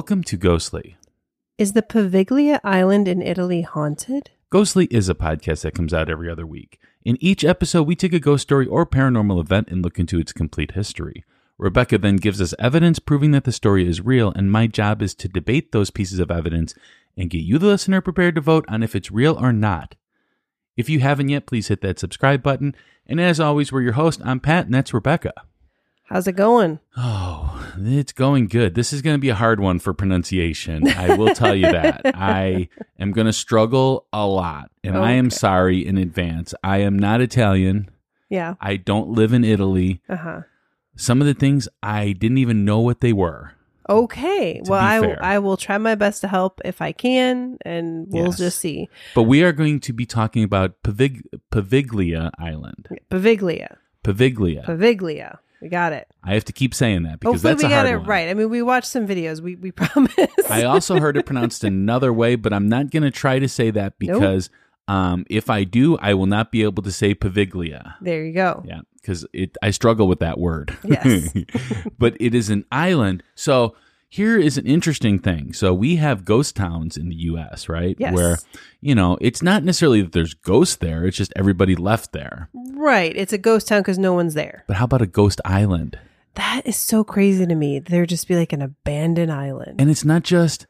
Welcome to Ghostly. Is the Poveglia Island in Italy haunted? Ghostly is a podcast that comes out every other week. In each episode, we take a ghost story or paranormal event and look into its complete history. Rebecca then gives us evidence proving that the story is real, and my job is to debate those pieces of evidence and get you, the listener, prepared to vote on if it's real or not. If you haven't yet, please hit that subscribe button. And as always, we're your host. I'm Pat, and that's Rebecca. How's it going? Oh, it's going good. This is going to be a hard one for pronunciation. I will tell you that. I am going to struggle a lot, and I am sorry in advance. I am not Italian. Yeah. I don't live in Italy. Uh huh. Some of the things I didn't even know what they were. Okay. Well. I will try my best to help if I can, and we'll Yes. just see. But we are going to be talking about Pavig- Poveglia Island. Poveglia. Poveglia. Poveglia. We got it. I have to keep saying that because Hopefully, that's we a got hard it one. right. I mean, we watched some videos. We we promise. I also heard it pronounced another way, but I'm not going to try to say that because um, if I do, I will not be able to say Poveglia. there you go. Yeah, because it I struggle with that word. Yes. but it is an island. So here is an interesting thing. So we have ghost towns in the U.S., right? Yes. Where you know it's not necessarily that there's ghosts there; it's just everybody left there. Right. It's a ghost town because no one's there. But how about a ghost island? That is so crazy to me. There'd just be like an abandoned island. And it's not just.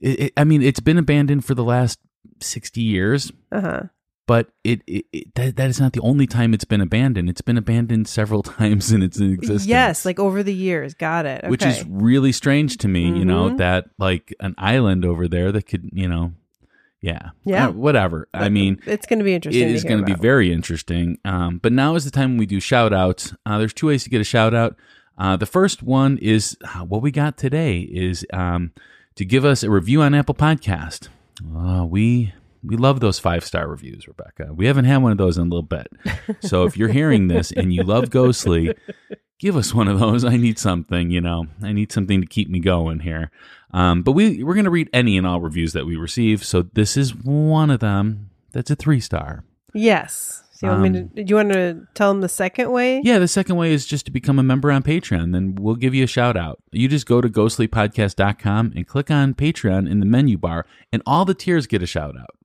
It, it, I mean, it's been abandoned for the last sixty years. Uh huh. But it, it, it that, that is not the only time it's been abandoned. It's been abandoned several times in its existence. Yes, like over the years. Got it. Okay. which is really strange to me. You know Mhm. that like an island over there that could you know, yeah, Yeah. Uh, whatever. I mean. it's going to be interesting. It is going to be very interesting. Um, but now is the time we do shout outs. Uh, there's two ways to get a shout out. Uh, the first one is uh, what we got today is um, to give us a review on Apple Podcast. Uh, we we love those five star reviews, Rebecca. We haven't had one of those in a little bit. So if you're hearing this and you love Ghostly, give us one of those. I need something, you know. I need something to keep me going here. Um, but we we're gonna read any and all reviews that we receive. So this is one of them. That's a three star. Yes. So you want me Um, to? Do you want to tell them the second way? Yeah, the second way is just to become a member on Patreon. Then we'll give you a shout out. You just go to ghostlypodcast.com and click on Patreon in the menu bar, and all the tiers get a shout out.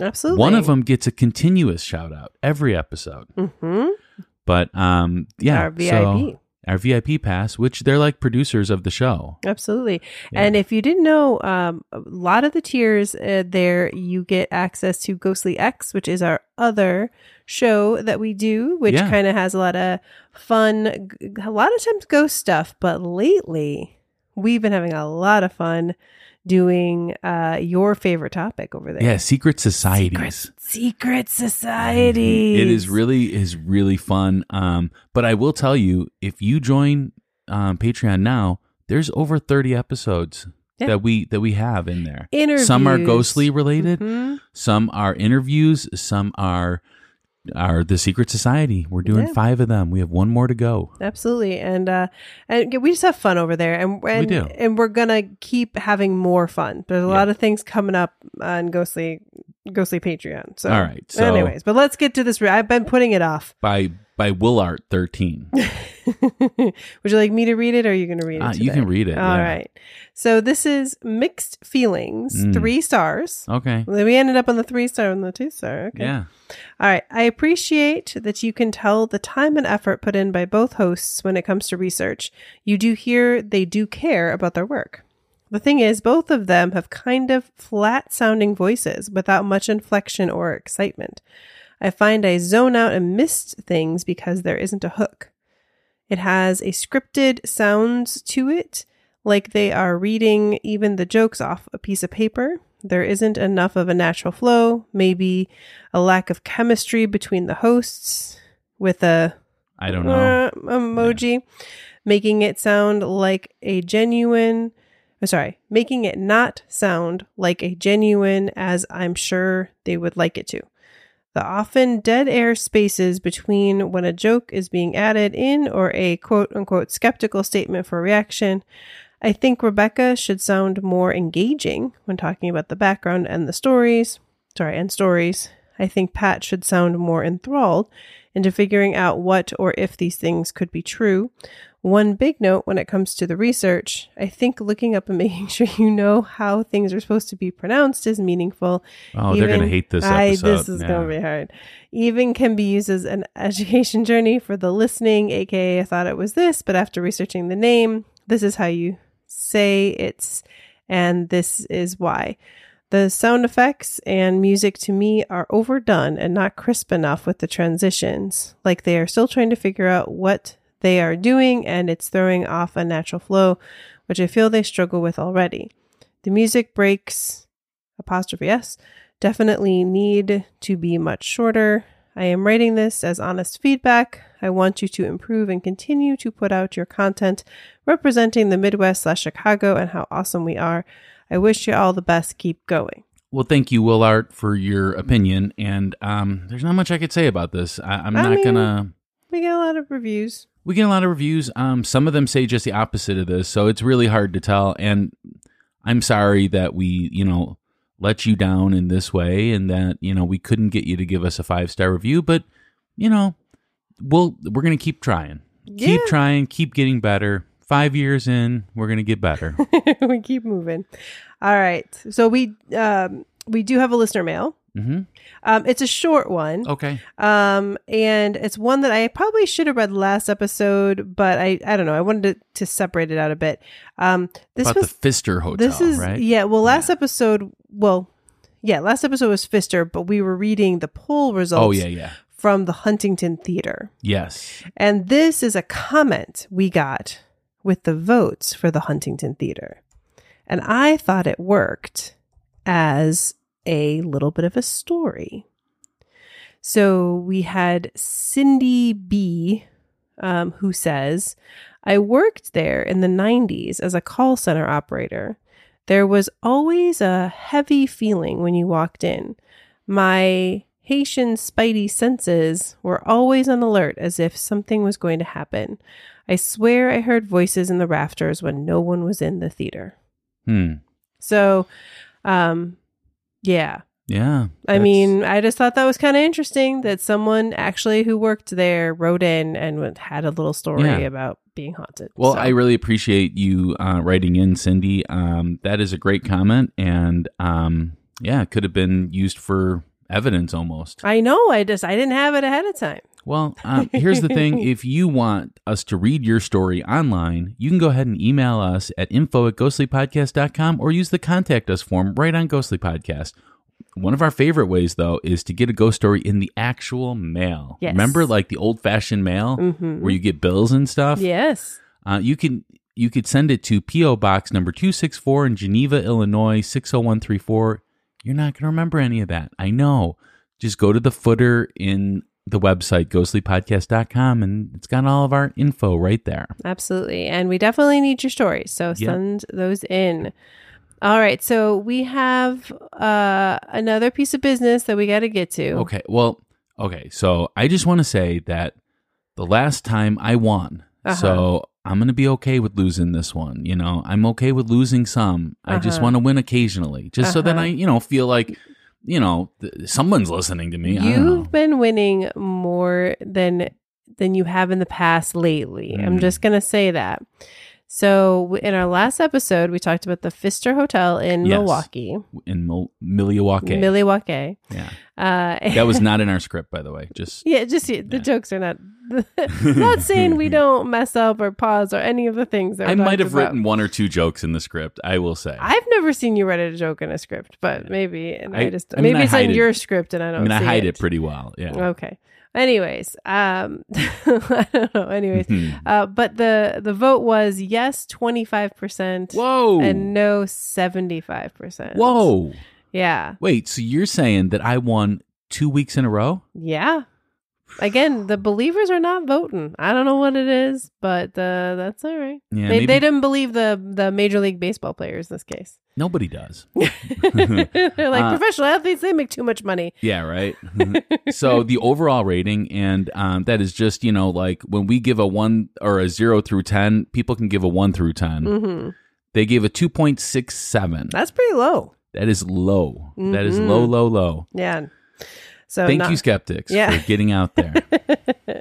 Absolutely. One of them gets a continuous shout out every episode. Mm-hmm. But um, yeah, Our VIP. so our VIP pass, which they're like producers of the show. Absolutely. Yeah. And if you didn't know, um, a lot of the tiers uh, there, you get access to Ghostly X, which is our other show that we do, which Yeah. kind of has a lot of fun, a lot of times ghost stuff. But lately, we've been having a lot of fun doing uh, your favorite topic over there. Yeah, secret societies. Secret society. It is really is really fun. Um, but I will tell you, if you join um, Patreon now, there's over 30 episodes Yeah. that we that we have in there. Interviews. Some are ghostly related. Mhm. Some are interviews. Some are are the secret society. We're doing Yeah. five of them. We have one more to go. Absolutely, and uh, and we just have fun over there, and and, do. and we're gonna keep having more fun. There's a Yeah. lot of things coming up on Ghostly Ghostly Patreon. So, All right, so- anyways, but let's get to this. re- I've been putting it off. By by Willart 13. Would you like me to read it, or are you going to read it? Uh, you can read it, All yeah. right. So this is mixed feelings, Mm. three stars. Okay. We ended up on the three star and the two star. Okay. Yeah. All right. I appreciate that you can tell the time and effort put in by both hosts when it comes to research. You do hear they do care about their work. The thing is, both of them have kind of flat sounding voices without much inflection or excitement. I find I zone out and miss things because there isn't a hook. It has a scripted sounds to it, like they are reading even the jokes off a piece of paper. There isn't enough of a natural flow, maybe a lack of chemistry between the hosts with a I don't know. uh, emoji, making it sound like a genuine. uh, Sorry, making it not sound like a genuine as I'm sure they would like it to. The often dead air spaces between when a joke is being added in or a quote unquote skeptical statement for reaction. I think Rebecca should sound more engaging when talking about the background and the stories. Sorry, and stories. I think Pat should sound more enthralled into figuring out what or if these things could be true, One big note when it comes to the research, I think looking up and making sure you know how things are supposed to be pronounced is meaningful. Oh, they're going to hate this I, episode. this is Yeah. going to be hard. Even can be used as an education journey for the listening, aka I thought it was this, but after researching the name, this is how you say it's, and this is why. The sound effects and music to me are overdone and not crisp enough with the transitions. Like they are still trying to figure out what they are doing and it's throwing off a natural flow, which I feel they struggle with already. The music breaks, apostrophe S, definitely need to be much shorter. I am writing this as honest feedback. I want you to improve and continue to put out your content representing the Midwest slash Chicago and how awesome we are. I wish you all the best. Keep going. Well, thank you, Will Art, for your opinion. And um, there's not much I could say about this. I, I'm I not mean- gonna. We get a lot of reviews. We get a lot of reviews. Um, some of them say just the opposite of this, so it's really hard to tell. And I'm sorry that we, you know, let you down in this way, and that you know we couldn't get you to give us a five star review. But you know, we'll we're gonna keep trying, keep trying, keep getting better. Five years in, we're gonna get better. we keep moving. All right. So we um, we do have a listener mail. Hmm Um, it's a short one. Okay. Um, and it's one that I probably should have read last episode, but I, I don't know. I wanted to, to separate it out a bit. Um, this About was, the Pfister Hotel, this is, right? yeah, well, last episode, well, yeah, last episode was Pfister, but we were reading the poll results Oh yeah, yeah. from the Huntington Theater. Yes. And this is a comment we got with the votes for the Huntington Theater. And I thought it worked as a little bit of a story. So we had Cindy B, um, who says, I worked there in the 90s as a call center operator. There was always a heavy feeling when you walked in. My Haitian spidey senses were always on alert as if something was going to happen. I swear I heard voices in the rafters when no one was in the theater. Hmm. So, um, yeah. Yeah. I mean, I just thought that was kind of interesting that someone actually who worked there wrote in and had a little story Yeah. about being haunted. Well, So- I really appreciate you uh, writing in, Cindy. Um, that is a great comment, and um, yeah, it could have been used for evidence almost. I know. I just I didn't have it ahead of time. Well, um, here's the thing: if you want us to read your story online, you can go ahead and email us at info at ghostlypodcast.com or use the contact us form right on Ghostly Podcast. One of our favorite ways, though, is to get a ghost story in the actual mail. Yes. Remember, like the old-fashioned mail Mhm. where you get bills and stuff. Yes. Uh, you can you could send it to PO Box number two six four in Geneva, Illinois six zero one three four. You're not going to remember any of that. I know. Just go to the footer in the website ghostlypodcast.com and it's got all of our info right there. Absolutely. And we definitely need your stories. So send those in. All right. So we have uh, another piece of business that we got to get to. Okay. Well, okay. So I just want to say that the last time I won, Uh-huh. so I'm going to be okay with losing this one. You know, I'm okay with losing some. I just Uh-huh. want to win occasionally, just so that Uh-huh. I, you know, feel like, you know, th- someone's listening to me. I don't know. You've been winning more than than you have in the past lately. I'm Mm. just going to say that. So in our last episode, we talked about the Pfister Hotel in Yes. Milwaukee, in Mil- Milwaukee. Milwaukee. yeah, Uh, that was not in our script, by the way. Just Yeah, just the jokes are not. not saying we don't mess up or pause or any of the things that I might have about. written one or two jokes in the script. I will say. I've never seen you write a joke in a script, but maybe and I, I- just I mean, maybe it's in it. your script and I don't. I mean, I hide it. it pretty well. Yeah. Okay. Anyways, um, I don't know. Anyways, Hmm. uh, but the the vote was yes twenty five percent Whoa. and no seventy five percent. Whoa. Yeah, Wait. So you're saying that I won two weeks in a row? yeah. Again, the believers are not voting. I don't know what it is, but uh, that's all right. Yeah. they, maybe they didn't believe the the Major League Baseball players in this case. nobody does. They're like Uh, professional athletes; they make too much money. Yeah. Right. so the overall rating, and um, that is just you know like when we give a one or a zero through ten, people can give a one through 10 hmm They gave a two point six seven. That's pretty low. That is low. That is low, low, low. Yeah. So Thank not- you, skeptics, Yeah. for getting out there. uh,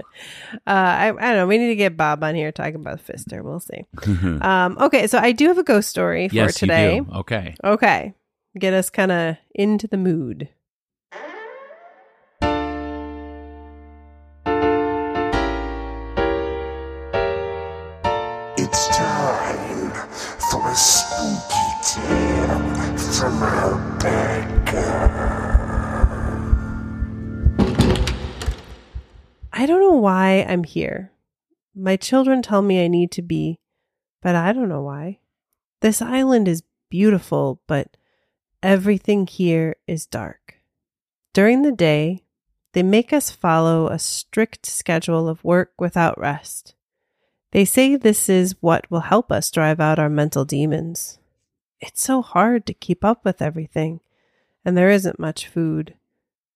I, I don't know. We need to get Bob on here talking about Pfister. We'll see. um, okay, so I do have a ghost story for yes, today. you do. Okay. Okay, get us kind of into the mood. It's time for a spooky tale from Rebecca. I don't know why I'm here. My children tell me I need to be, but I don't know why. This island is beautiful, but everything here is dark. During the day, they make us follow a strict schedule of work without rest. They say this is what will help us drive out our mental demons. It's so hard to keep up with everything, and there isn't much food.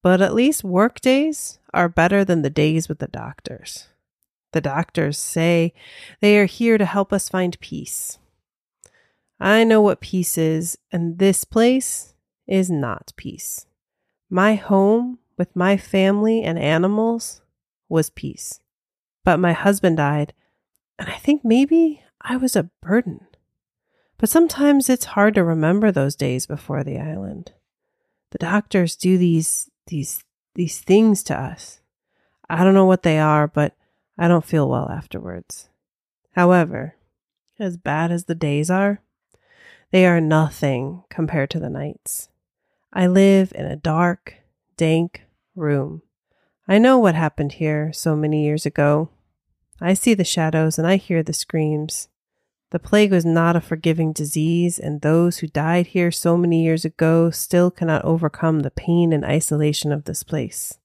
But at least work days are better than the days with the doctors. The doctors say they are here to help us find peace. I know what peace is, and this place is not peace. My home with my family and animals was peace. But my husband died, and I think maybe I was a burden. But sometimes it's hard to remember those days before the island. The doctors do these these these things to us. I don't know what they are, but I don't feel well afterwards. However, as bad as the days are, they are nothing compared to the nights. I live in a dark, dank room. I know what happened here so many years ago. I see the shadows and I hear the screams. The plague was not a forgiving disease, and those who died here so many years ago still cannot overcome the pain and isolation of this place.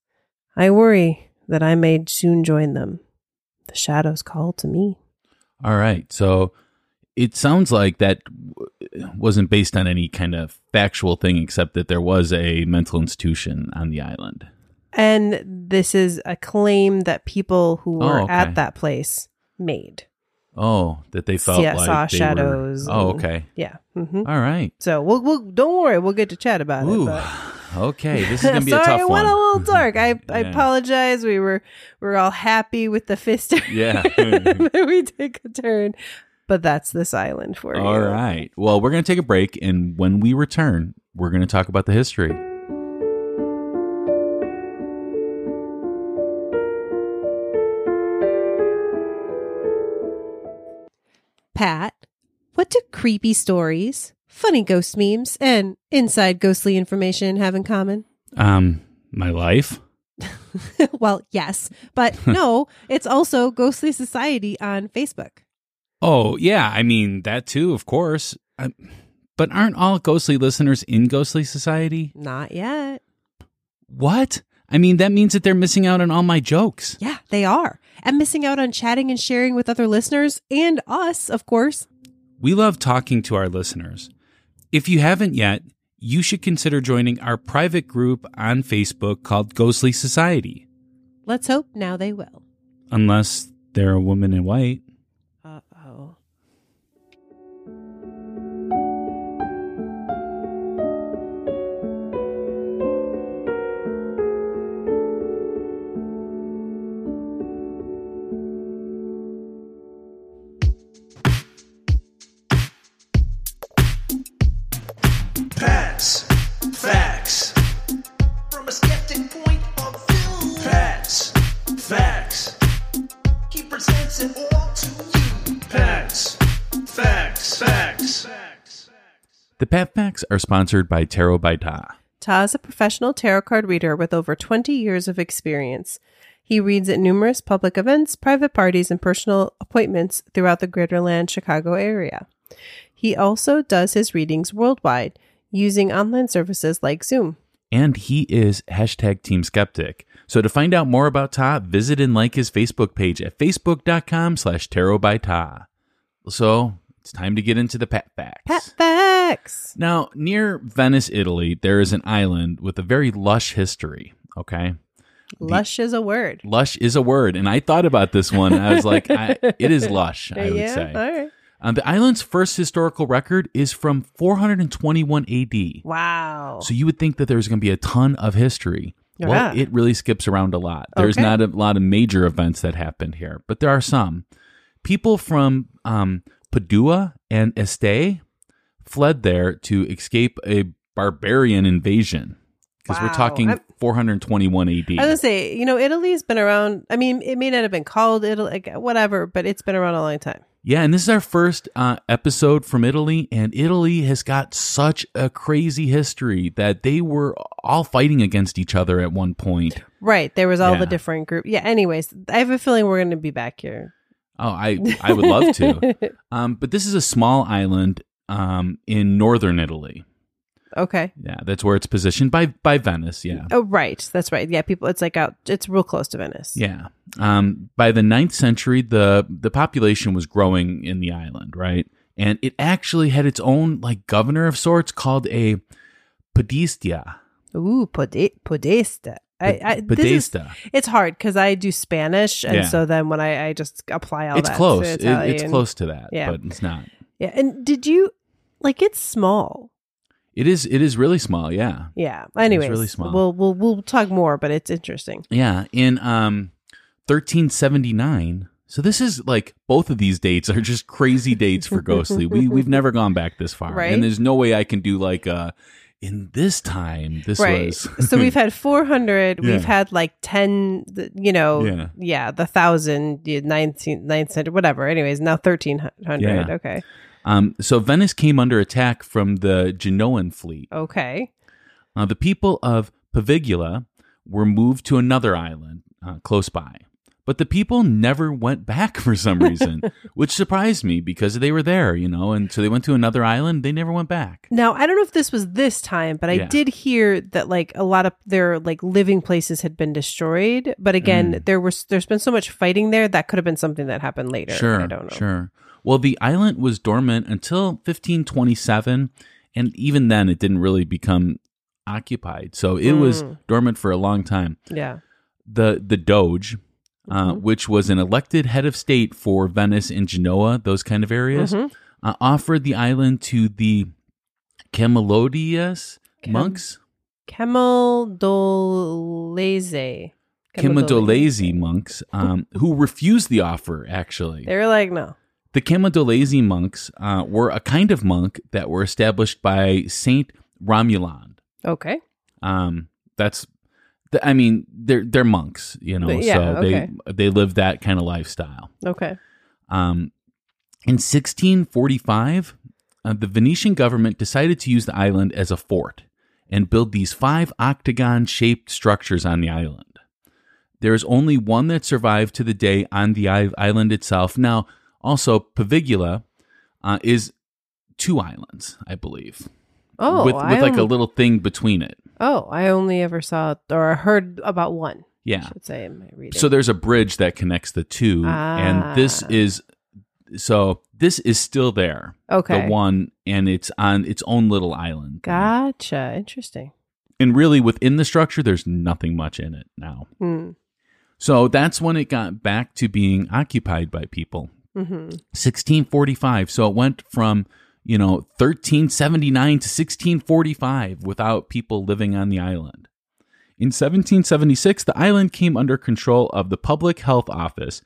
I worry that I may soon join them. The shadows call to me. All right. So it sounds like that wasn't based on any kind of factual thing, except that there was a mental institution on the island. And this is a claim that people who oh, were Oh, okay. at that place made. Oh, that they felt Yeah, like saw they shadows Were, oh, okay. Yeah. hmm All right. So we'll, we'll don't worry, we'll get to chat about Ooh. it. But. Okay. This is gonna be Sorry, a tough one. went a little dark. I, I apologize. We were we were all happy with the Pfister. Yeah. we take a turn. But that's this island for you. All right. Well, we're going to take a break. And when we return, we're going to talk about the history. Pat, what do creepy stories, funny ghost memes, and inside ghostly information have in common? Um, my life. well, yes, but no, it's also Ghostly Society on Facebook. Oh, yeah. I mean, that too, of course. I, but aren't all ghostly listeners in Ghostly Society? Not yet. What? I mean, that means that they're missing out on all my jokes. Yeah, they are. And missing out on chatting and sharing with other listeners and us, of course. We love talking to our listeners. If you haven't yet, you should consider joining our private group on Facebook called Ghostly Society. Let's hope now they will. Unless they're a woman in white. From a skeptic point of view. Pets, facts. He presents it all to you. Pets, facts, facts. The Pat Facts are sponsored by Tarot by Ptah. Ptah is a professional tarot card reader with over 20 years of experience. He reads at numerous public events, private parties, and personal appointments throughout the Greaterland Chicago area. He also does his readings worldwide using online services like Zoom. And he is hashtag Team Skeptic. So to find out more about Ptah, visit and like his Facebook page at facebook.com slash tarot by Ptah. So it's time to get into the Pat Facts. Pat facts. Now, near Venice, Italy, there is an island with a very lush history. Okay. Lush is a word. Lush is a word. And I thought about this one. I was like, I, it is lush, I would yeah, say. all right. Um, the island's first historical record is from 421 AD. Wow. So you would think that there's going to be a ton of history. Well, Ah. it really skips around a lot. There's Okay. not a lot of major events that happened here, but there are some. People from um, Padua and Este fled there to escape a barbarian invasion. Because we're talking I'm- 421 AD. I was gonna say, you know, Italy's been around. I mean, it may not have been called Italy, like, whatever, but it's been around a long time. Yeah, and this is our first uh, episode from Italy, and Italy has got such a crazy history that they were all fighting against each other at one point. Right. There was all Yeah. the different group. Yeah. Anyways, I have a feeling we're going to be back here. Oh, I I would love to. Um, but this is a small island um, in northern Italy. Okay. Yeah, that's where it's positioned by by Venice. Yeah, Oh, right. That's right. Yeah. People, it's like out, it's real close to Venice. yeah. Um, by the ninth century, the the population was growing in the island, right? And it actually had its own like governor of sorts called a podestia. Ooh, pode- podesta. I, I, this is, Podesta. it's hard because I do Spanish. And Yeah. so then when I, I just apply all It's that close. It- it's close to that, Yeah. but it's not. Yeah. And did you, like, it's small. It is. It is really small. Yeah. Yeah. Anyways, really small. We'll, we'll, we'll talk more, but it's interesting. Yeah, in um 1379. So this is like both of these dates are just crazy dates for Ghostly. We we've never gone back this far. Right. And there's no way I can do like uh in this time this right. was so we've had 400. Yeah. We've had like 10 you know, Yeah. yeah, the thousand, the 19th, 9th century, whatever. Anyways, now 1300. Yeah. Okay. Um so Venice came under attack from the Genoan fleet. Okay. Uh, the people of Pavigula were moved to another island uh, close by. But the people never went back for some reason, which surprised me because they were there, you know, and so they went to another island, they never went back. Now, I don't know if this was this time, but I Yeah. did hear that like a lot of their like living places had been destroyed. But again, Mm. there was there's been so much fighting there that could have been something that happened later. Sure, I don't know. sure. Well, the island was dormant until 1527, and even then, it didn't really become occupied. So it was Mm. dormant for a long time. Yeah. The the Doge, uh, Mm-hmm. which was an elected head of state for Venice and Genoa, those kind of areas, Mhm. uh, offered the island to the Camellodius Cam- monks, Camaldolese. Camaldolese monks, um, who refused the offer. Actually, They were like, no. The Camaldolese monks uh, were a kind of monk that were established by Saint Romuald. Okay. Um, that's, th- I mean, they're they're monks, you know, But yeah, so okay. they they live that kind of lifestyle. Okay. Um, in 1645, uh, the Venetian government decided to use the island as a fort and build these five octagon-shaped structures on the island. There is only one that survived to the day on the island itself. Now, also Pavigula uh, is two islands, I believe, Oh, with I with like a little thing between it. Oh, I only ever saw or heard about one. I Yeah. should say in my reading. So there's a bridge that connects the two, and this Ah. is so this is still there. okay. the one and it's on its own little island Gotcha. Interesting. and really within the structure there's nothing much in it now Hmm. so that's when it got back to being occupied by people Mm-hmm. 1645 so it went from you know 1379 to 1645 without people living on the island in 1776 the island came under control of the public health office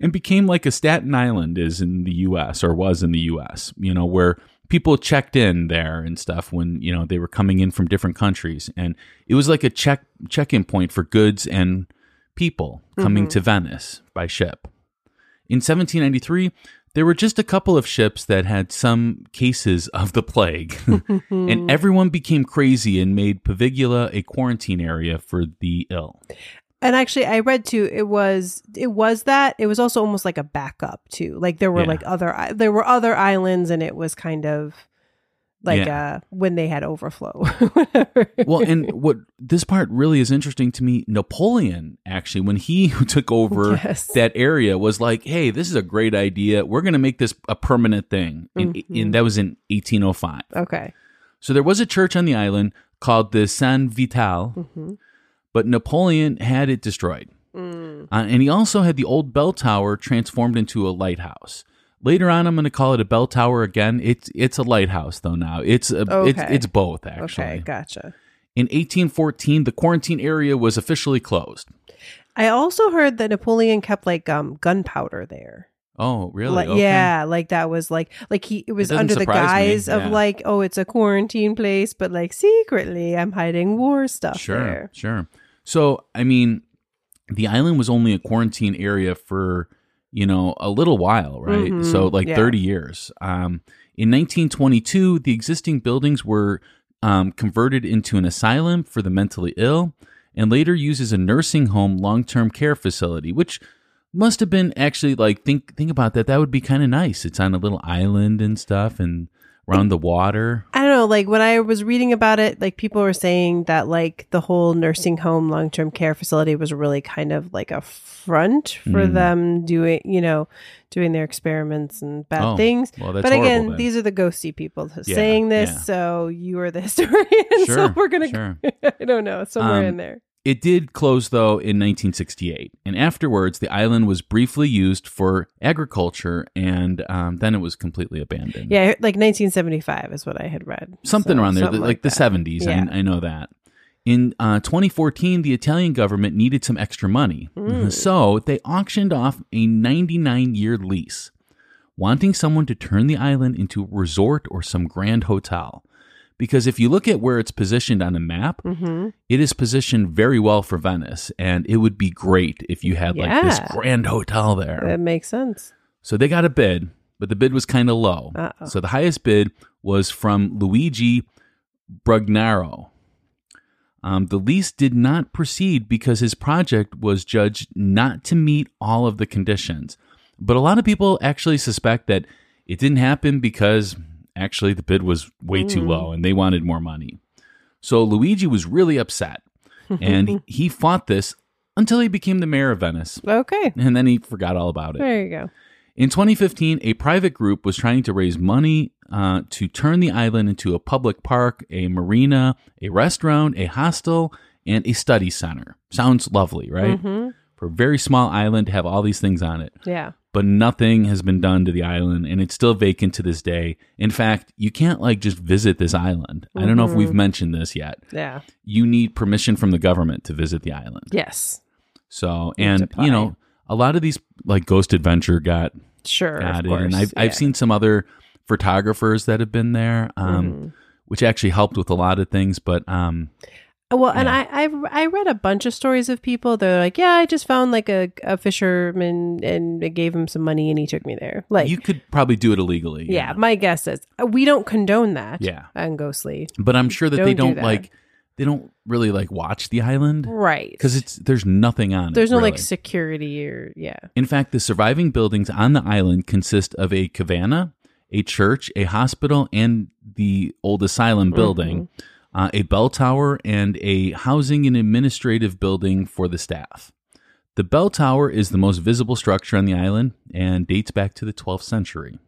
and became like a Staten Island is in the US or was in the US, you know, where people checked in there and stuff when, you know, they were coming in from different countries and it was like a check check-in point for goods and people coming to Venice by ship. In 1793, there were just a couple of ships that had some cases of the plague, and everyone became crazy and made Pavigula a quarantine area for the ill. And actually, I read too. It was it was that it was also almost like a backup too. Like there were Yeah. like other there were other islands, and it was kind of like Yeah. uh when they had overflow. Well, and what this part really is interesting to me, Napoleon actually, when he took over Yes. that area, was like, "Hey, this is a great idea. We're going to make this a permanent thing." And, Mhm. and that was in 1805. okay. So there was a church on the island called the San Vital, hmm but Napoleon had it destroyed. Mm. Uh, and he also had the old bell tower transformed into a lighthouse. Later on, I'm going to call it a bell tower again. It's it's a lighthouse though now. It's a, it's Okay. it's both actually. Okay, gotcha. In 1814, the quarantine area was officially closed. I also heard that Napoleon kept like um gunpowder there. Oh, really? Like, Okay. Yeah, like that was like like he it was doesn't under the guise of like oh it's a quarantine place, but like secretly I'm hiding war stuff Sure, there. sure. So, I mean, the island was only a quarantine area for, you know, a little while, right? Mhm, So, like yeah. 30 years. Um, in 1922, the existing buildings were um, converted into an asylum for the mentally ill and later used as a nursing home long term care facility, which must have been actually like think think about that that would be kind of nice it's on a little island and stuff and around the water I don't know, like when I was reading about it, like people were saying that like the whole nursing home long term care facility was really kind of like a front for Mm. them doing, you know, doing their experiments and bad Oh, things. well, that's but again, these are the ghosty people Yeah, saying this, yeah. so you are the historian. so we're gonna, sure. I don't know, somewhere Um, in there. It did close though in 1968, and afterwards the island was briefly used for agriculture, and um, then it was completely abandoned. Yeah, like 1975 is what I had read. something So, around there, something like, the that. 70s. Yeah. I, I know that. In uh, 2014, the Italian government needed some extra money, Mm. so they auctioned off a 99 year lease, wanting someone to turn the island into a resort or some grand hotel. Because if you look at where it's positioned on a map, Mhm. it is positioned very well for Venice, and it would be great if you had like this grand hotel there. That makes sense. So they got a bid, but the bid was kind of low. Uh-oh. So the highest bid was from Luigi Brugnaro. Um, the lease did not proceed because his project was judged not to meet all of the conditions. But a lot of people actually suspect that it didn't happen because actually the bid was way too low and they wanted more money. So Luigi was really upset and he fought this until he became the mayor of Venice. Okay. And then he forgot all about it. There you go. In 2015, a private group was trying to raise money uh, to turn the island into a public park, a marina, a restaurant, a hostel, and a study center. Sounds lovely, right? hmm For a very small island to have all these things on it. Yeah. But nothing has been done to the island, and it's still vacant to this day. In fact, you can't like just visit this island. I don't know if we've mentioned this yet. Yeah. You need permission from the government to visit the island. Yes. So, and apply. you know, a lot of these like Ghost Adventure got Sure. got of it. course. And I've, I've seen some other photographers that have been there, um, Mhm. which actually helped with a lot of things. But um, Well, and Yeah. I, I I read a bunch of stories of people. They're like, yeah, I just found like a, a fisherman and I gave him some money and he took me there. Like, you could probably do it illegally. yeah, know. my guess is uh, we don't condone that. Yeah. on Ghostly, But I'm sure that they Don't do don't that. like they don't really like watch the island right? because it's there's nothing on it. there's no like security or yeah. In fact, the surviving buildings on the island consist of a cabana, a church, a hospital, and the old asylum building, uh, a bell tower, and a housing and administrative building for the staff. The bell tower is the most visible structure on the island and dates back to the 12th century.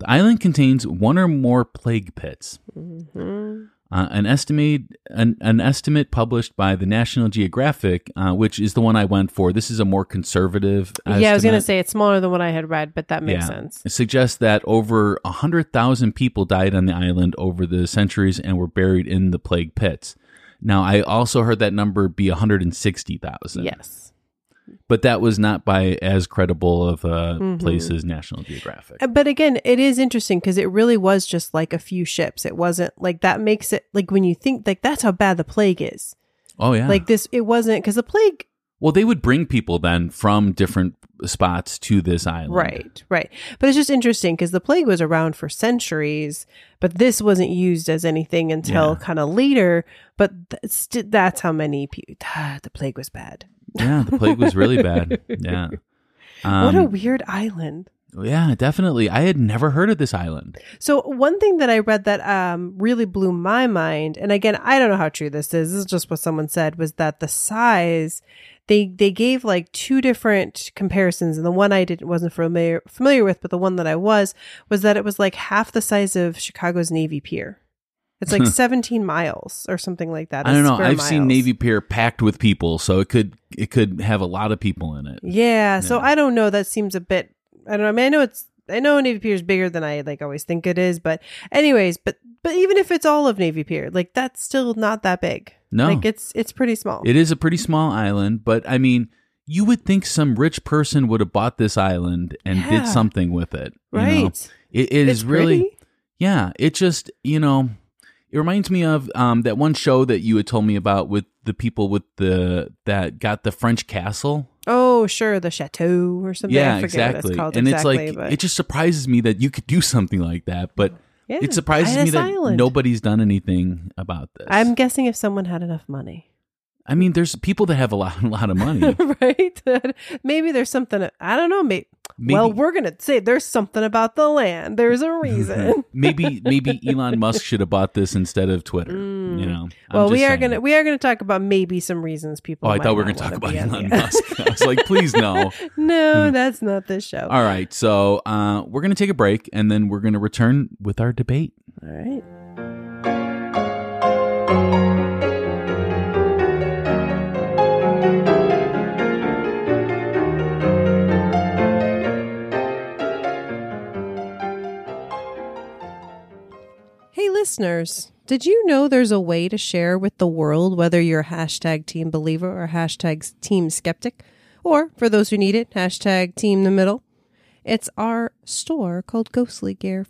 The island contains one or more plague pits. Mhm. Uh, an estimate an, an estimate published by the National Geographic, uh, which is the one I went for. This is a more conservative. Yeah, I was gonna say it's smaller than what I had read, but that makes sense. It suggests that over 100,000 people died on the island over the centuries and were buried in the plague pits. Now, I also heard that number be 160,000. Yes. But that was not by as credible of a Mhm. place as National Geographic. Uh, But again, it is interesting because it really was just like a few ships. It wasn't like that makes it like when you think like that's how bad the plague is. Oh, yeah. Like this, it wasn't because the plague well, they would bring people then from different spots to this island. Right, right. But it's just interesting because the plague was around for centuries, but this wasn't used as anything until Yeah. kind of later. But th- st- that's how many people. the plague was bad. Yeah, the plague was really bad. Yeah. what a Um, weird island. yeah, definitely. I had never heard of this island. So one thing that I read that um, really blew my mind, and again, I don't know how true this is. This is just what someone said was that the size they they gave like two different comparisons, and the one I didn't wasn't familiar familiar with, but the one that I was was that it was like half the size of Chicago's Navy Pier. It's like hmm. 17 miles or something like that. I don't know. I've seen. Navy Pier packed with people, so it could it could have a lot of people in it. Yeah, so I don't know. That seems a bit. I don't know. I mean, I know it's I know Navy Pier is bigger than I like always think it is, but anyways, but but even if it's all of Navy Pier, like that's still not that big. No. like it's it's pretty small. It is a pretty small island, but I mean, you would think some rich person would have bought this island and Yeah. did something with it. you know? right. It, it it's really, pretty. yeah. It just, you know, it reminds me of um, that one show that you had told me about with the people with the that got the French castle. Oh, sure, the chateau or something. yeah, I exactly. What it's called and exactly, it's like but it just surprises me that you could do something like that, but yeah, it surprises me that Island. nobody's done anything about this. I'm guessing if someone had enough money, I mean, there's people that have a lot, a lot of money. right? maybe there's something. I don't know. Maybe. Maybe- Well, we're gonna say there's something about the land. There's a reason. maybe maybe Elon Musk should have bought this instead of Twitter. You know. I'm well, we are saying. gonna we are gonna talk about maybe some reasons people. Oh, I thought we were going to talk about Elon Musk. I was like, please no. no, that's not this show. All right, so uh, we're going to take a break and then we're going to return with our debate. All right. Hey, listeners, did you know there's a way to share with the world whether you're hashtag team believer or hashtag team skeptic? Or, for those who need it, hashtag team the middle? It's our store called Ghostly Gear.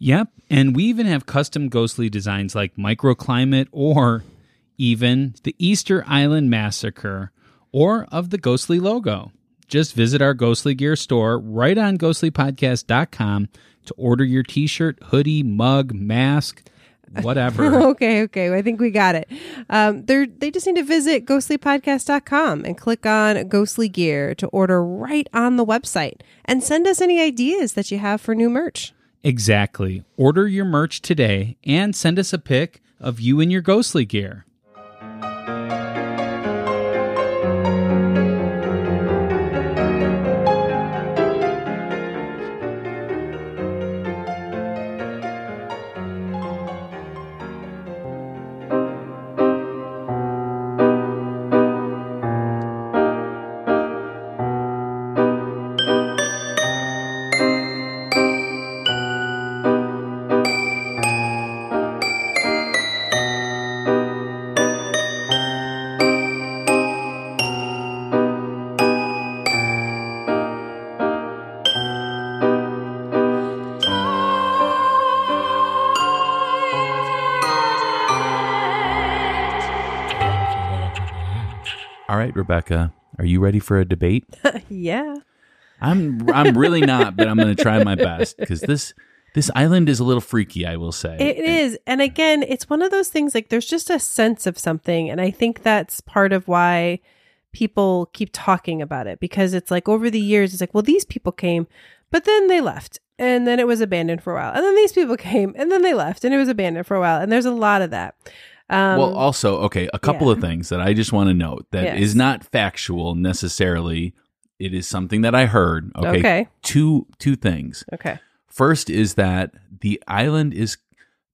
Yep. And we even have custom ghostly designs like microclimate or even the Easter Island Massacre or of the ghostly logo. Just visit our Ghostly Gear store right on ghostlypodcast.com to order your t shirt, hoodie, mug, mask, whatever. okay, okay. I think we got it. Um, they're, they just need to visit ghostlypodcast.com and click on Ghostly Gear to order right on the website and send us any ideas that you have for new merch. exactly. Order your merch today and send us a pic of you in your ghostly gear. Right, Rebecca, are you ready for a debate? Yeah. I'm I'm really not, but I'm going to try my best because this this island is a little freaky. I will say It is. And again, it's one of those things like there's just a sense of something. And I think that's part of why people keep talking about it because it's like over the years, it's like, well, these people came, but then they left. And then it was abandoned for a while. And then these people came and then they left and it was abandoned for a while. And there's a lot of that. Um, well, also, okay, a couple yeah. of things that I just want to note that is Yes. not factual necessarily. It is something that I heard. Okay, Okay. two two things. okay. First is that the island is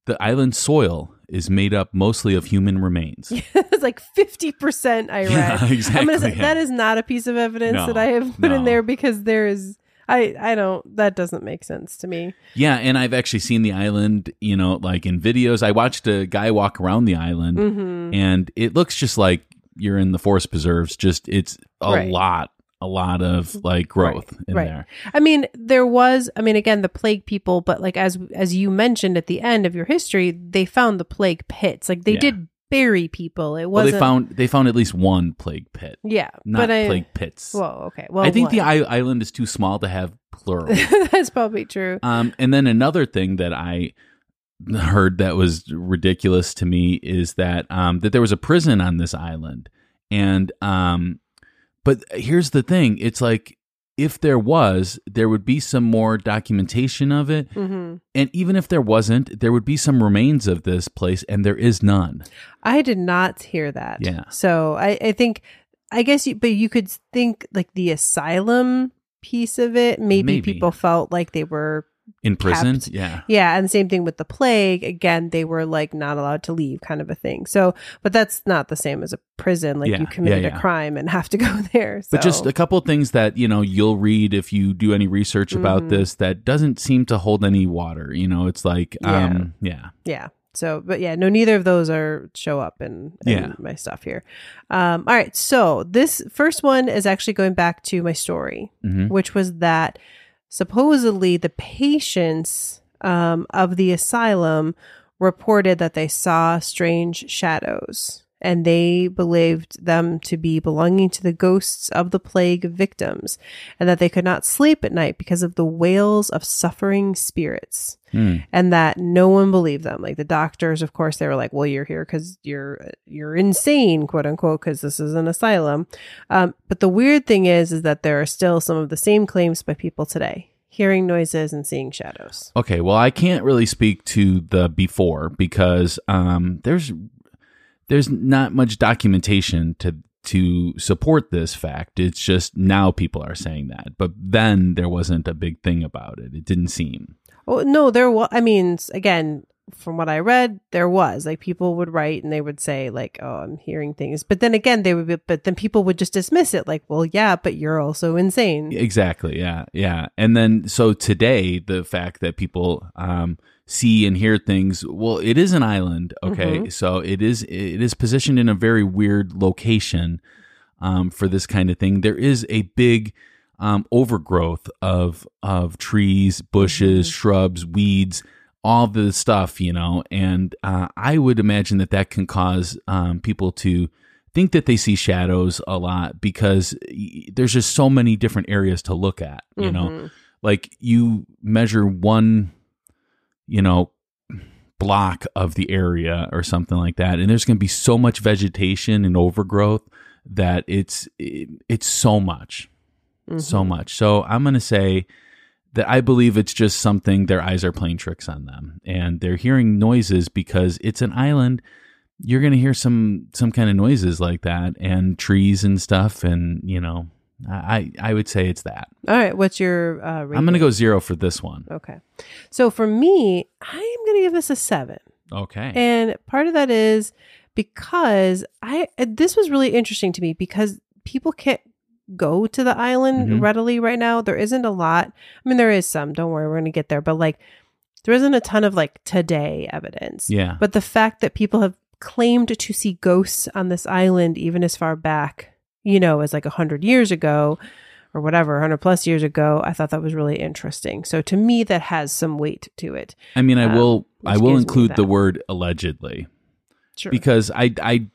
the island soil is made up mostly of human remains. it's like 50% I read. Yeah, exactly, say yeah. that is not a piece of evidence No, that I have put in there because there is I I don't that doesn't make sense to me. Yeah, and I've actually seen the island, you know, like in videos. I watched a guy walk around the island Mm-hmm. and it looks just like you're in the forest preserves. Just it's a Right. lot, a lot of like growth in right. there. I mean, there was I mean again the plague people, but like as as you mentioned at the end of your history, they found the plague pits. Like they Yeah. did bury people. It wasn't they found they found at least one plague pit, Yeah, not I plague pits. Whoa, okay. Well, I think the one. I- island is too small to have plural. That's probably true. Um, and then another thing that I heard that was ridiculous to me is that um, that there was a prison on this island, and um, but here's the thing: it's like if there was, there would be some more documentation of it, hmm and even if there wasn't, there would be some remains of this place, and there is none. I did not hear that. Yeah. So I, I think, I guess, you, but you could think like the asylum piece of it. Maybe, Maybe. people felt like they were Imprisoned? kept. Yeah. Yeah, and the same thing with the plague. Again, they were like not allowed to leave, kind of a thing. So, but that's not the same as a prison. Like Yeah, you committed yeah, yeah. a crime and have to go there. So. But just a couple of things that, you know, you'll read if you do any research Mm-hmm. about this that doesn't seem to hold any water. You know, it's like, um, yeah. yeah. So, but yeah, no, neither of those are show up in, in Yeah. my stuff here. Um, all right, so this first one is actually going back to my story, Mhm. which was that supposedly the patients um, of the asylum reported that they saw strange shadows and they believed them to be belonging to the ghosts of the plague victims and that they could not sleep at night because of the wails of suffering spirits Hmm. and that no one believed them. Like the doctors of course they were like well you're here because you're you're insane quote unquote because this is an asylum. Um, but the weird thing is is that there are still some of the same claims by people today hearing noises and seeing shadows. Okay, well, I can't really speak to the before because um, there's there's not much documentation to to support this fact. It's just now people are saying that, but then there wasn't a big thing about it. It didn't seem. Oh no, there was. I mean, again, from what I read, there was like people would write and they would say like, "Oh, I'm hearing things," but then again, they would be, but then people would just dismiss it like, "Well, yeah, but you're also insane." Exactly. Yeah. Yeah. And then so today, the fact that people um, see and hear things, well, it is an island. Okay. So it is it is positioned in a very weird location um, for this kind of thing. There is a big um, overgrowth of of trees, bushes, shrubs, weeds. All the stuff, you know, and uh, I would imagine that that can cause um, people to think that they see shadows a lot because there's just so many different areas to look at you know like you measure one you know block of the area or something like that. And there's going to be so much vegetation and overgrowth that it's it, it's so much. So mm-hmm. much. So i'm going to say that I believe it's just something their eyes are playing tricks on them. And they're hearing noises because it's an island. You're going to hear some some kind of noises like that and trees and stuff and you know i i would say it's that All right, what's your? Uh, i'm going to go zero for this one Okay, so for me, I am going to give this a seven. okay And part of that is because I this was really interesting to me because people can't go to the island Mhm. readily right now. There isn't a lot. I mean, there is some. Don't worry, we're going to get there. But like, there isn't a ton of like today evidence. yeah But the fact that people have claimed to see ghosts on this island even as far back, you know, as like a hundred years ago or whatever, hundred plus years ago, I thought that was really interesting. So to me, that has some weight to it. i mean i um, will i will include the word allegedly Sure. because I I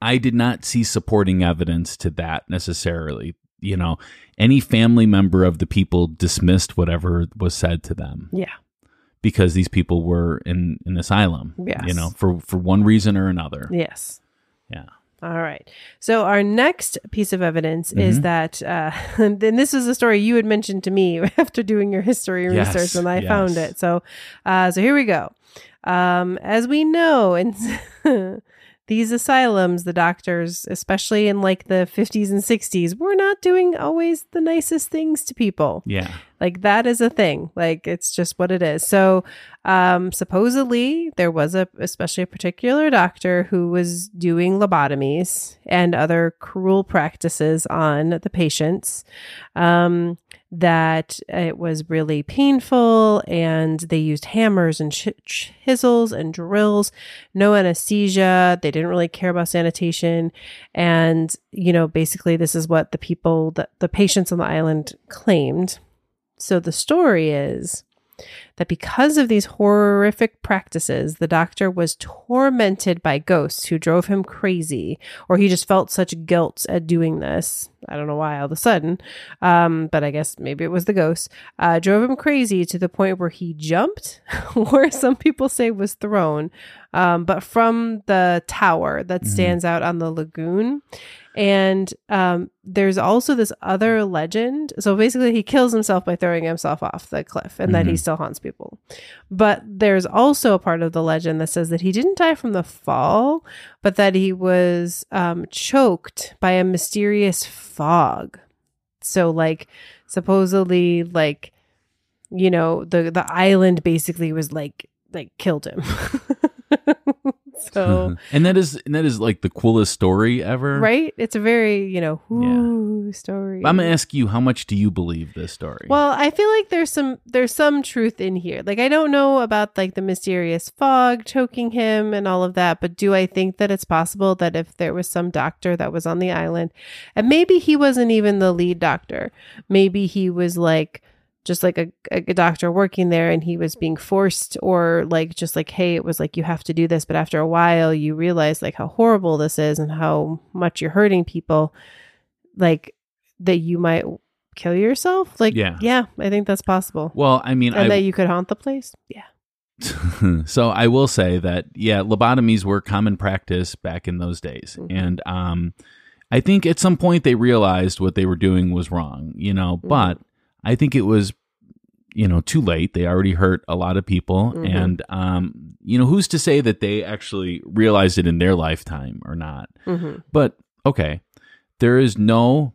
I did not see supporting evidence to that necessarily. You know, any family member of the people dismissed whatever was said to them yeah. because these people were in an asylum. Yes. You know, for for one reason or another. Yes. Yeah. All right. So our next piece of evidence is Mhm. that, uh, and this is a story you had mentioned to me after doing your history Yes, research, and I yes. found it. So, uh, so here we go. Um, as we know, in these asylums, the doctors, especially in like the 50s and 60s, were not doing always the nicest things to people. Yeah. Like that is a thing. Like it's just what it is. So, um, supposedly there was a, especially a particular doctor who was doing lobotomies and other cruel practices on the patients. Um, that it was really painful and they used hammers and ch- chisels and drills, no anesthesia. They didn't really care about sanitation. And, you know, basically this is what the people that the patients on the island claimed. So the story is that because of these horrific practices, the doctor was tormented by ghosts who drove him crazy, or he just felt such guilt at doing this. I don't know why all of a sudden, um, but I guess maybe it was the ghost. Uh, drove him crazy to the point where he jumped, or some people say was thrown, um, but from the tower that stands out on the lagoon. And um, there's also this other legend. So basically, he kills himself by throwing himself off the cliff and that he Mhm. still haunts people. But there's also a part of the legend that says that he didn't die from the fall, but that he was um, choked by a mysterious fog. So, like, supposedly, like, you know, the the island basically was like like killed him. so and that is and that is like the coolest story ever. right, it's a very you know whoo story. I'm gonna ask you, how much do you believe this story? Well, I feel like there's some there's some truth in here. Like I don't know about like the mysterious fog choking him and all of that, but do I think that it's possible that if there was some doctor that was on the island and maybe he wasn't even the lead doctor, maybe he was like just like a, a doctor working there and he was being forced or like just like hey it was like you have to do this but after a while you realize like how horrible this is and how much you're hurting people like that you might kill yourself like Yeah. yeah i think that's possible well, I mean, and I, that you could haunt the place yeah so I will say that yeah, lobotomies were common practice back in those days, Mhm. and um, I think at some point they realized what they were doing was wrong, you know. Mhm. But I think it was, you know, too late. They already hurt a lot of people, Mhm. and um, you know, who's to say that they actually realized it in their lifetime or not? mm-hmm. But okay, there is no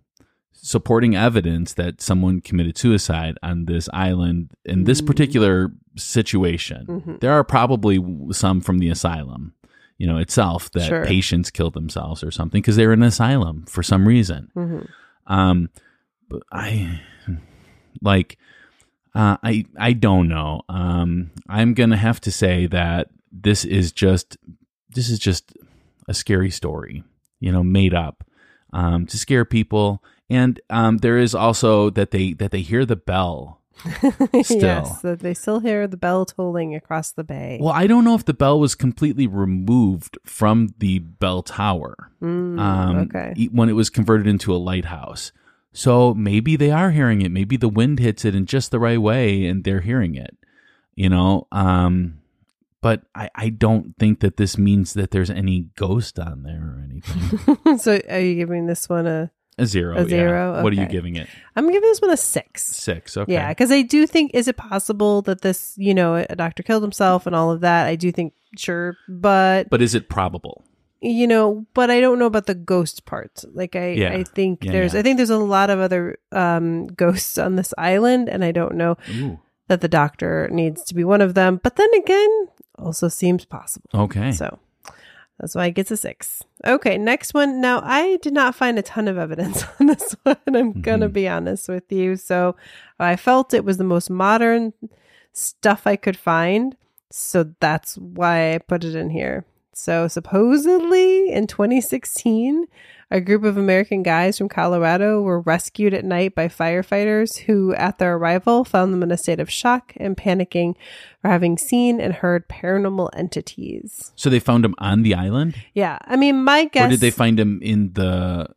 supporting evidence that someone committed suicide on this island in this Mm. particular situation. Mhm. There are probably some from the asylum, you know, itself that Sure. patients killed themselves or something because they're in an asylum for some reason. Mm-hmm. Um, but I like, uh, I I don't know. Um, I'm gonna have to say that this is just this is just a scary story, you know, made up um, to scare people. And um, there is also that they that they hear the bell. Still. yes that they still hear the bell tolling across the bay Well, I don't know if the bell was completely removed from the bell tower. Mm, um, okay when it was converted into a lighthouse. So maybe they are hearing it. Maybe the wind hits it in just the right way and they're hearing it, you know? Um, but I, I don't think that this means that there's any ghost on there or anything. so are you giving this one a A zero. A yeah. zero? What are you giving it? i'm giving this one a six Six. Okay. Yeah, because I do think is it possible that this, you know, a doctor killed himself and all of that. I do think sure, but But is it probable? You know, but I don't know about the ghost part. Like I, Yeah. I think Yeah, there's, yeah. I think there's a lot of other um, ghosts on this island, and I don't know Ooh. that the doctor needs to be one of them. But then again, also seems possible. Okay. So that's why it gets a six. Okay, next one. Now, I did not find a ton of evidence on this one. I'm going to Mhm. be honest with you. So I felt it was the most modern stuff I could find. So that's why I put it in here. So supposedly in 2016, a group of American guys from Colorado were rescued at night by firefighters who, at their arrival, found them in a state of shock and panicking for having seen and heard paranormal entities. So they found him on the island? Yeah, I mean, my guess. Or did they find him in the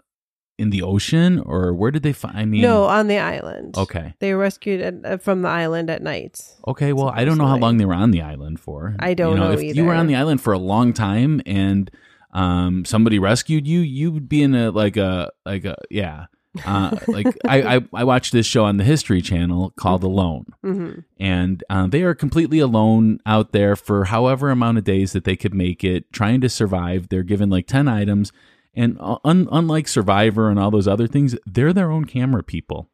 in the ocean or where did they find I mean No, on the island. Okay. They were rescued at, uh, from the island at night. Okay, well, I don't know how long they were on the island for. I don't know If you were on the island for a long time and um, somebody rescued you, you would be in a like a like a yeah. Uh, like I, I I watched this show on the History Channel called Alone, hmm and uh, they are completely alone out there for however amount of days that they could make it, trying to survive. They're given like ten items, and un- unlike Survivor and all those other things, they're their own camera people,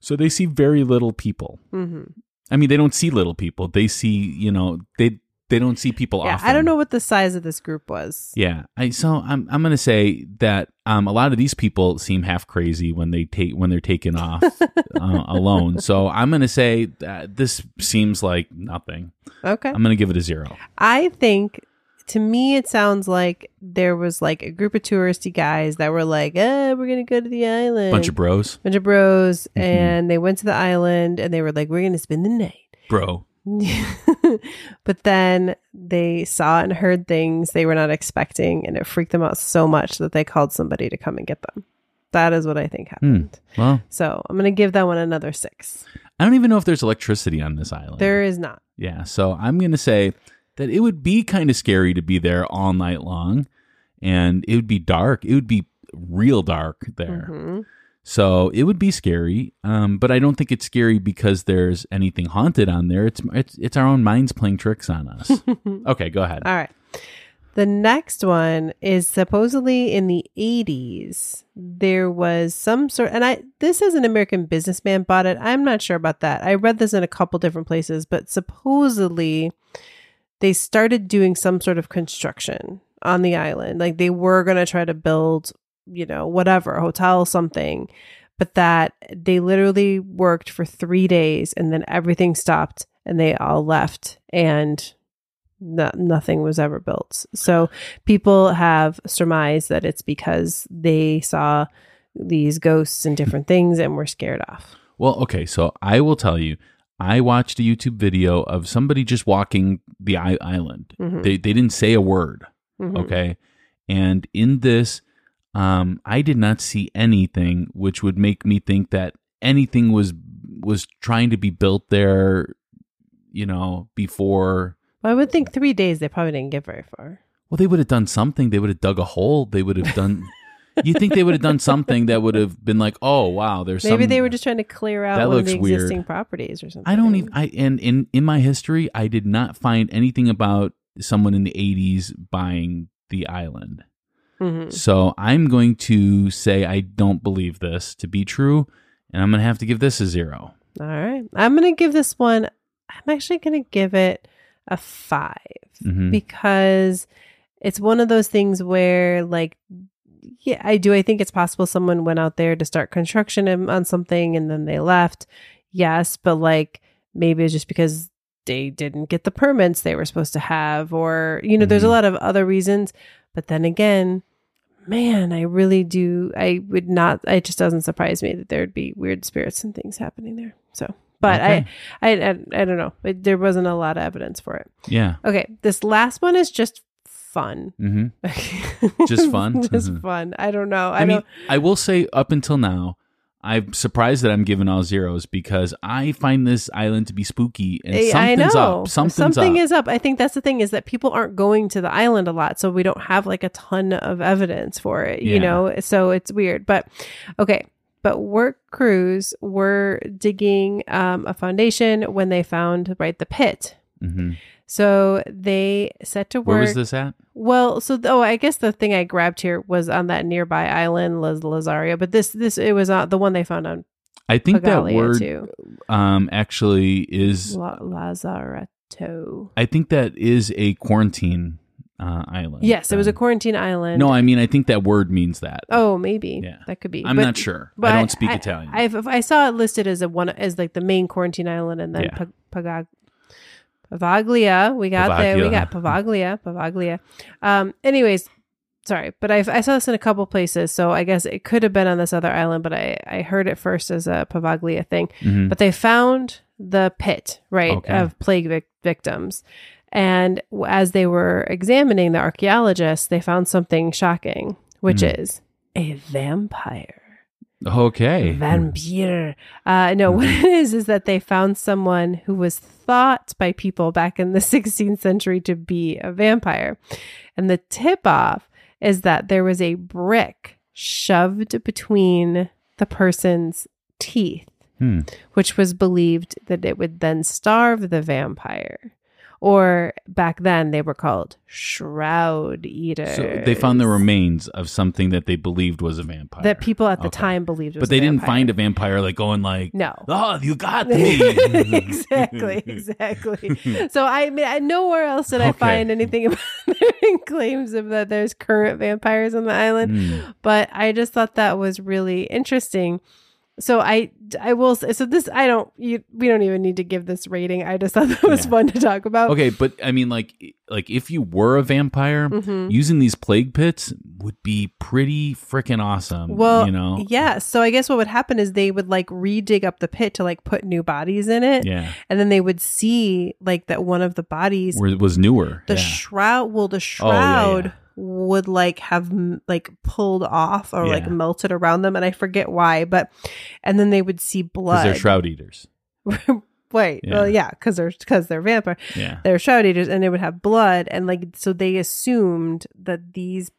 so they see very little people. hmm I mean, they don't see little people. They see, you know, they they don't see people Yeah, often. I don't know what the size of this group was. Yeah, I so I'm I'm gonna say that um a lot of these people seem half crazy when they take when they're taken off uh, alone. So I'm gonna say that this seems like nothing. Okay. I'm gonna give it a zero. I think to me it sounds like there was like a group of touristy guys that were like, eh, we're gonna go to the island. Bunch of bros, bunch of bros Mhm. and they went to the island and they were like, We're gonna spend the night. bro. but then they saw and heard things they were not expecting and it freaked them out so much that they called somebody to come and get them. That is what I think happened. Well, So I'm gonna give that one another six. I don't even know if there's electricity on this island. There is not. Yeah, so I'm going to say that it would be kind of scary to be there all night long and it would be dark. It would be real dark there. Mhm. So it would be scary. Um, but I don't think it's scary because there's anything haunted on there. It's it's it's our own minds playing tricks on us. okay, go ahead. All right. The next one is supposedly in the 80s. There was some sort, and I this is an American businessman bought it. I'm not sure about that. I read this in a couple different places, but supposedly they started doing some sort of construction on the island. Like they were going to try to build, you know, whatever, hotel, something, but that they literally worked for three days and then everything stopped and they all left and no, nothing was ever built. So people have surmised that it's because they saw these ghosts and different things and were scared off. Well, okay, so I will tell you, I watched a YouTube video of somebody just walking the island. Mhm. They they didn't say a word, Mhm. okay? And in this um I did not see anything which would make me think that anything was was trying to be built there, you know, before Well, I would think three days they probably didn't get very far. well, they would have done something. They would have dug a hole. They would have done. you think they would have done something that would have been like, oh wow, there's Maybe some, they were just trying to clear out That one of the looks weird. existing properties or something. I don't even. I and in in my history, I did not find anything about someone in the '80s buying the island. Mhm. So I'm going to say I don't believe this to be true, and I'm going to have to give this a zero. All right. I'm going to give this one, I'm actually going to give it a 5 Mhm. because it's one of those things where, like, yeah, I do. I think it's possible someone went out there to start construction on something and then they left. Yes. But, like, maybe it's just because they didn't get the permits they were supposed to have, or, you know, there's a Mhm. lot of other reasons. But then again, man, I really do. I would not, it just doesn't surprise me that there'd be weird spirits and things happening there. So, but Okay. I, I, I, I don't know. It, there wasn't a lot of evidence for it. Yeah. Okay. This last one is just fun. hmm Just fun? just Mhm. fun. I don't know. I, I, mean, don't. I will say up until now, I'm surprised that I'm giving all zeros because I find this island to be spooky and I- I something's know. up. Something's Something up. is up. I think that's the thing is that people aren't going to the island a lot, so we don't have like a ton of evidence for it. Yeah. You know, so it's weird. But okay. But work crews were digging um, a foundation when they found right the pit. hmm So they set to work. Where was this at? Well, so oh, I guess the thing I grabbed here was on that nearby island, Laz- Lazario. But this, this, it was on the one they found on I think that word too. um actually is La- Lazaretto. I think that is a quarantine uh, island. Yes, it was a quarantine island. No, I mean I think that word means that. Oh, maybe. Yeah. That could be. I'm But- not sure. but I don't speak Italian. I've, I saw it listed as a one as like the main quarantine island, and then Yeah. Poveglia. We got there. We got Poveglia. Poveglia. Um. Anyways, sorry, but I I saw this in a couple places, so I guess it could have been on this other island, but I I heard it first as a Poveglia thing. Mhm. But they found the pit right Okay. of plague vic- victims. And as they were examining the archaeologists, they found something shocking, which Mm. is a vampire. Okay. Vampire. Uh, no, what it is is that they found someone who was thought by people back in the 16th century to be a vampire. And the tip off is that there was a brick shoved between the person's teeth, Hmm. which was believed that it would then starve the vampire. Or back then they were called shroud eaters. So they found the remains of something that they believed was a vampire. that people at the Okay. time believed was but they didn't find a vampire like going like, No. oh, you got me. exactly, exactly. So I mean, I, nowhere else did I find anything about claims of that there's current vampires on the island. Hmm. But I just thought that was really interesting. So I I will say so this I don't you we don't even need to give this rating. I just thought that was Yeah. fun to talk about. Okay, but I mean, like, like if you were a vampire, Mhm. using these plague pits would be pretty freaking awesome. Well, you know, yeah. So I guess what would happen is they would like redig up the pit to like put new bodies in it, yeah, and then they would see like that one of the bodies Where was newer. the yeah. shroud well the Oh, shroud yeah. Would like have m- like pulled off or like melted around them and i forget why but and then they would see blood they're shroud eaters. wait Yeah. well yeah because they're because they're vampire Yeah, they're shroud eaters and they would have blood and like so they assumed that these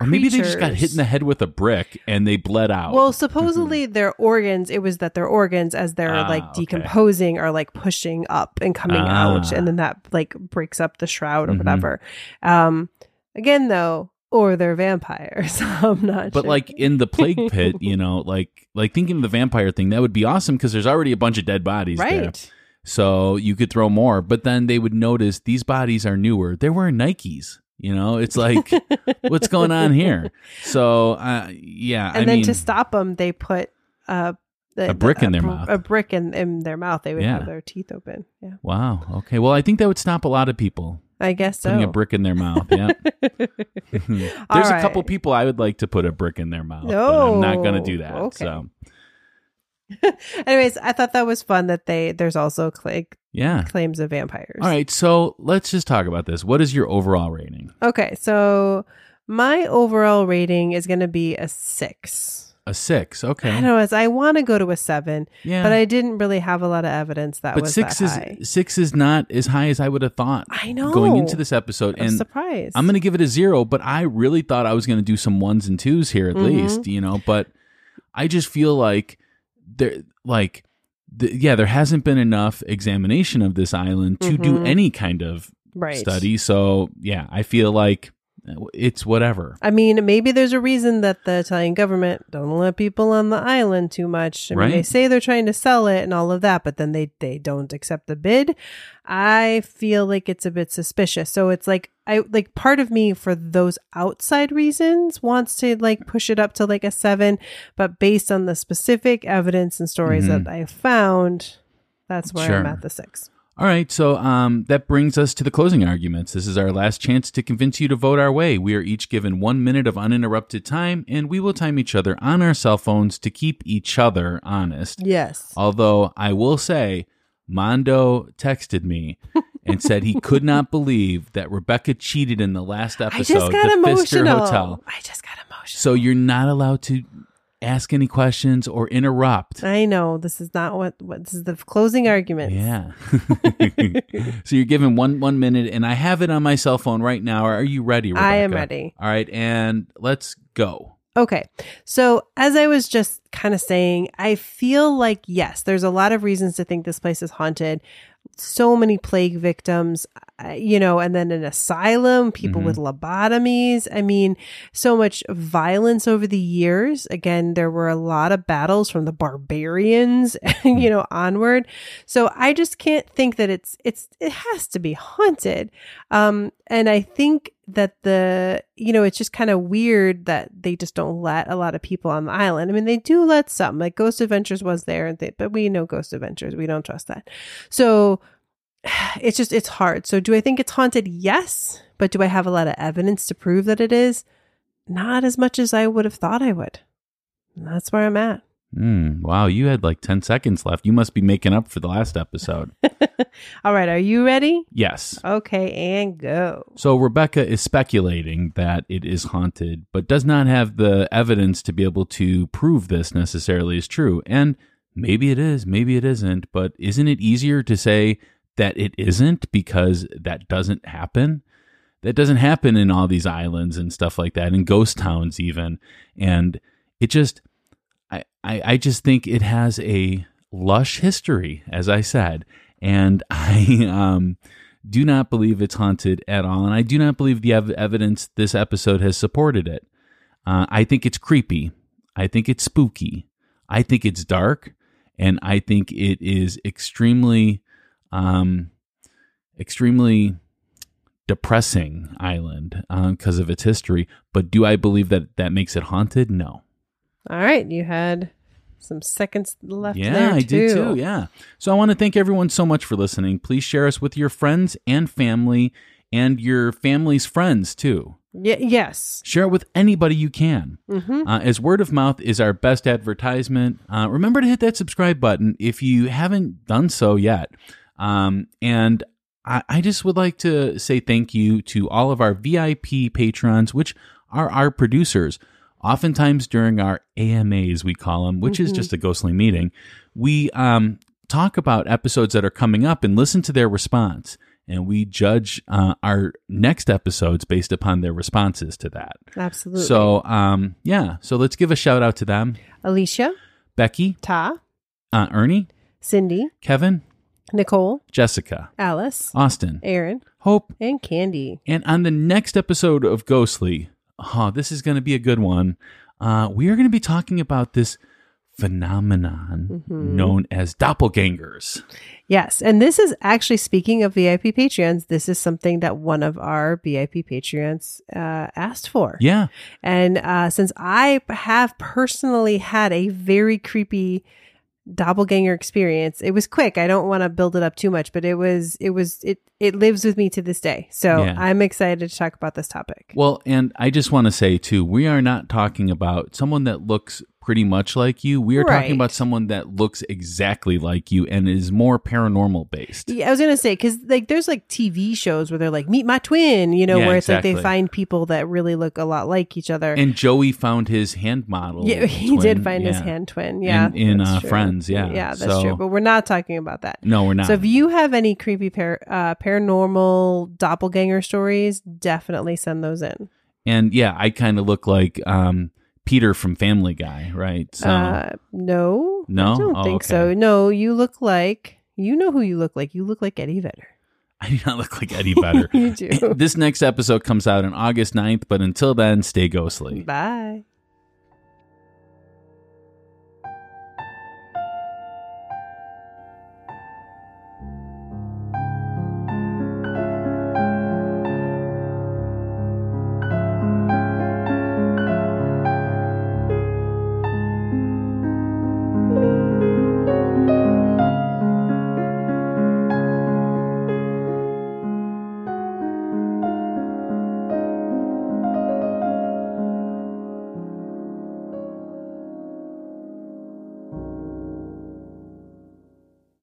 or maybe they just got hit in the head with a brick and they bled out. well supposedly their organs it was that their organs as they're Ah, like okay. decomposing are like pushing up and coming out Ah. and then that like breaks up the shroud or Mhm. whatever um Again, though, or they're vampires. I'm not But sure. like in the plague pit, you know, like like thinking of the vampire thing, that would be awesome because there's already a bunch of dead bodies there. right. So you could throw more, but then they would notice these bodies are newer. They're wearing Nikes. You know, it's like, what's going on here? So, uh, yeah, And I then mean, to stop them, they put uh, the, A brick in their br- mouth. A brick in, in their mouth. They would Yeah. have their teeth open. Yeah, wow. Okay. Well, I think that would stop a lot of people I guess so. putting a brick in their mouth. Yeah. There's All a couple people I would like to put a brick in their mouth, but I'm not going to do that. Okay. So, Anyways, I thought that was fun that they there's also cla- yeah. claims of vampires. All right. So let's just talk about this. What is your overall rating? Okay, so my overall rating is going to be a six. A six. Okay. don't know, as I want to go to a seven, Yeah. but I didn't really have a lot of evidence that but was six that is high. six is not as high as I would have thought. I know. going into this episode, I'm and surprised. I'm going to give it a zero, but I really thought I was going to do some ones and twos here at Mhm. least, you know. But I just feel like there, like, the, yeah, there hasn't been enough examination of this island to do Mhm. any kind of right. study. So yeah, I feel like it's whatever. I mean, maybe there's a reason that the Italian government don't let people on the island too much. I mean, they say they're trying to sell it and all of that, but then they they don't accept the bid. I feel like it's a bit suspicious. So it's like I like part of me for those outside reasons wants to like push it up to like a 7, but based on the specific evidence and stories Mhm. that I found, that's where I'm at the 6. All right, so um, that brings us to the closing arguments. This is our last chance to convince you to vote our way. We are each given one minute of uninterrupted time, and we will time each other on our cell phones to keep each other honest. Yes. Although I will say, Mondo texted me and said he could not believe that Rebecca cheated in the last episode. I just got the emotional. Hotel. I just got emotional. So you're not allowed to ask any questions or interrupt. I know this is not what what this is the closing argument. Yeah. so you're given one one minute, and I have it on my cell phone right now. Are you ready? Rebecca? I am ready. All right, and let's go. Okay. So, as I was just kind of saying, I feel like, yes, there's a lot of reasons to think this place is haunted. So many plague victims, you know, and then an asylum, people Mhm. with lobotomies. I mean, so much violence over the years. Again, there were a lot of battles from the barbarians, you know, onward. So I just can't think that it's, it's, it has to be haunted. Um, and I think that the, you know, it's just kind of weird that they just don't let a lot of people on the island. I mean, they do let some, like Ghost Adventures was there, and they, but we know Ghost Adventures. We don't trust that. So it's just, it's hard. So do I think it's haunted? Yes. But do I have a lot of evidence to prove that it is? Not as much as I would have thought I would. And that's where I'm at. Mm, wow, you had like 10 seconds left. You must be making up for the last episode. All right. Are you ready? yes. Okay. And go. So Rebecca is speculating that it is haunted, but does not have the evidence to be able to prove this necessarily is true. And maybe it is, maybe it isn't, but isn't it easier to say that it isn't because that doesn't happen? That doesn't happen in all these islands and stuff like that, in ghost towns even. And it just I, I, I just think it has a lush history, as I said, and I um, do not believe it's haunted at all, and I do not believe the ev- evidence this episode has supported it. Uh, I think it's creepy. I think it's spooky. I think it's dark, and I think it is extremely, um, extremely depressing island because of its history. But do I believe that that makes it haunted? No. All right. You had some seconds left Yeah, I did too. Yeah. So I want to thank everyone so much for listening. Please share us with your friends and family and your family's friends too. Y- yes. Share it with anybody you can. Mm-hmm. Uh, as word of mouth is our best advertisement. Uh, remember to hit that subscribe button if you haven't done so yet. Um, and I, I just would like to say thank you to all of our VIP patrons, which are our producers. Oftentimes during our AMAs, we call them, which is just a ghostly meeting, we um, talk about episodes that are coming up and listen to their response. And we judge uh, our next episodes based upon their responses to that. Absolutely. So, um, yeah. So let's give a shout out to them: Alicia, Becky, Ta, uh, Ernie, Cindy, Kevin, Nicole, Jessica, Alice, Austin, Aaron, Hope, and Candy. and on the next episode of Ghostly, oh, this is going to be a good one. Uh, we are going to be talking about this phenomenon known as doppelgangers. Yes, and this is actually speaking of VIP Patreons. This is something that one of our VIP Patreons uh, asked for. Yeah. And uh, since I have personally had a very creepy doppelganger experience, it was quick. I don't want to build it up too much, but it was it was it it lives with me to this day. So Yeah. I'm excited to talk about this topic. Well, and I just want to say too, we are not talking about someone that looks pretty much like you. We are Right. talking about someone that looks exactly like you and is more paranormal based. Yeah, I was gonna say because like there's like TV shows where they're like meet my twin, you know, Yeah, where it's like they find people that really look a lot like each other. And Joey found his hand model. yeah, he twin, did find his hand twin. Yeah, In- in, uh. Friends, yeah. yeah, that's So- true. But we're not talking about that. No, we're not. So if you have any creepy par- uh, paranormal doppelganger stories, definitely send those in. and yeah, I kind of look like um, Peter from Family Guy, right? So uh, no, No? I don't Oh, think okay. so. No, you look like you know who you look like. You look like Eddie Vedder. I do not look like Eddie Vedder. You do. this next episode comes out on August 9th, but until then, stay ghostly. Bye.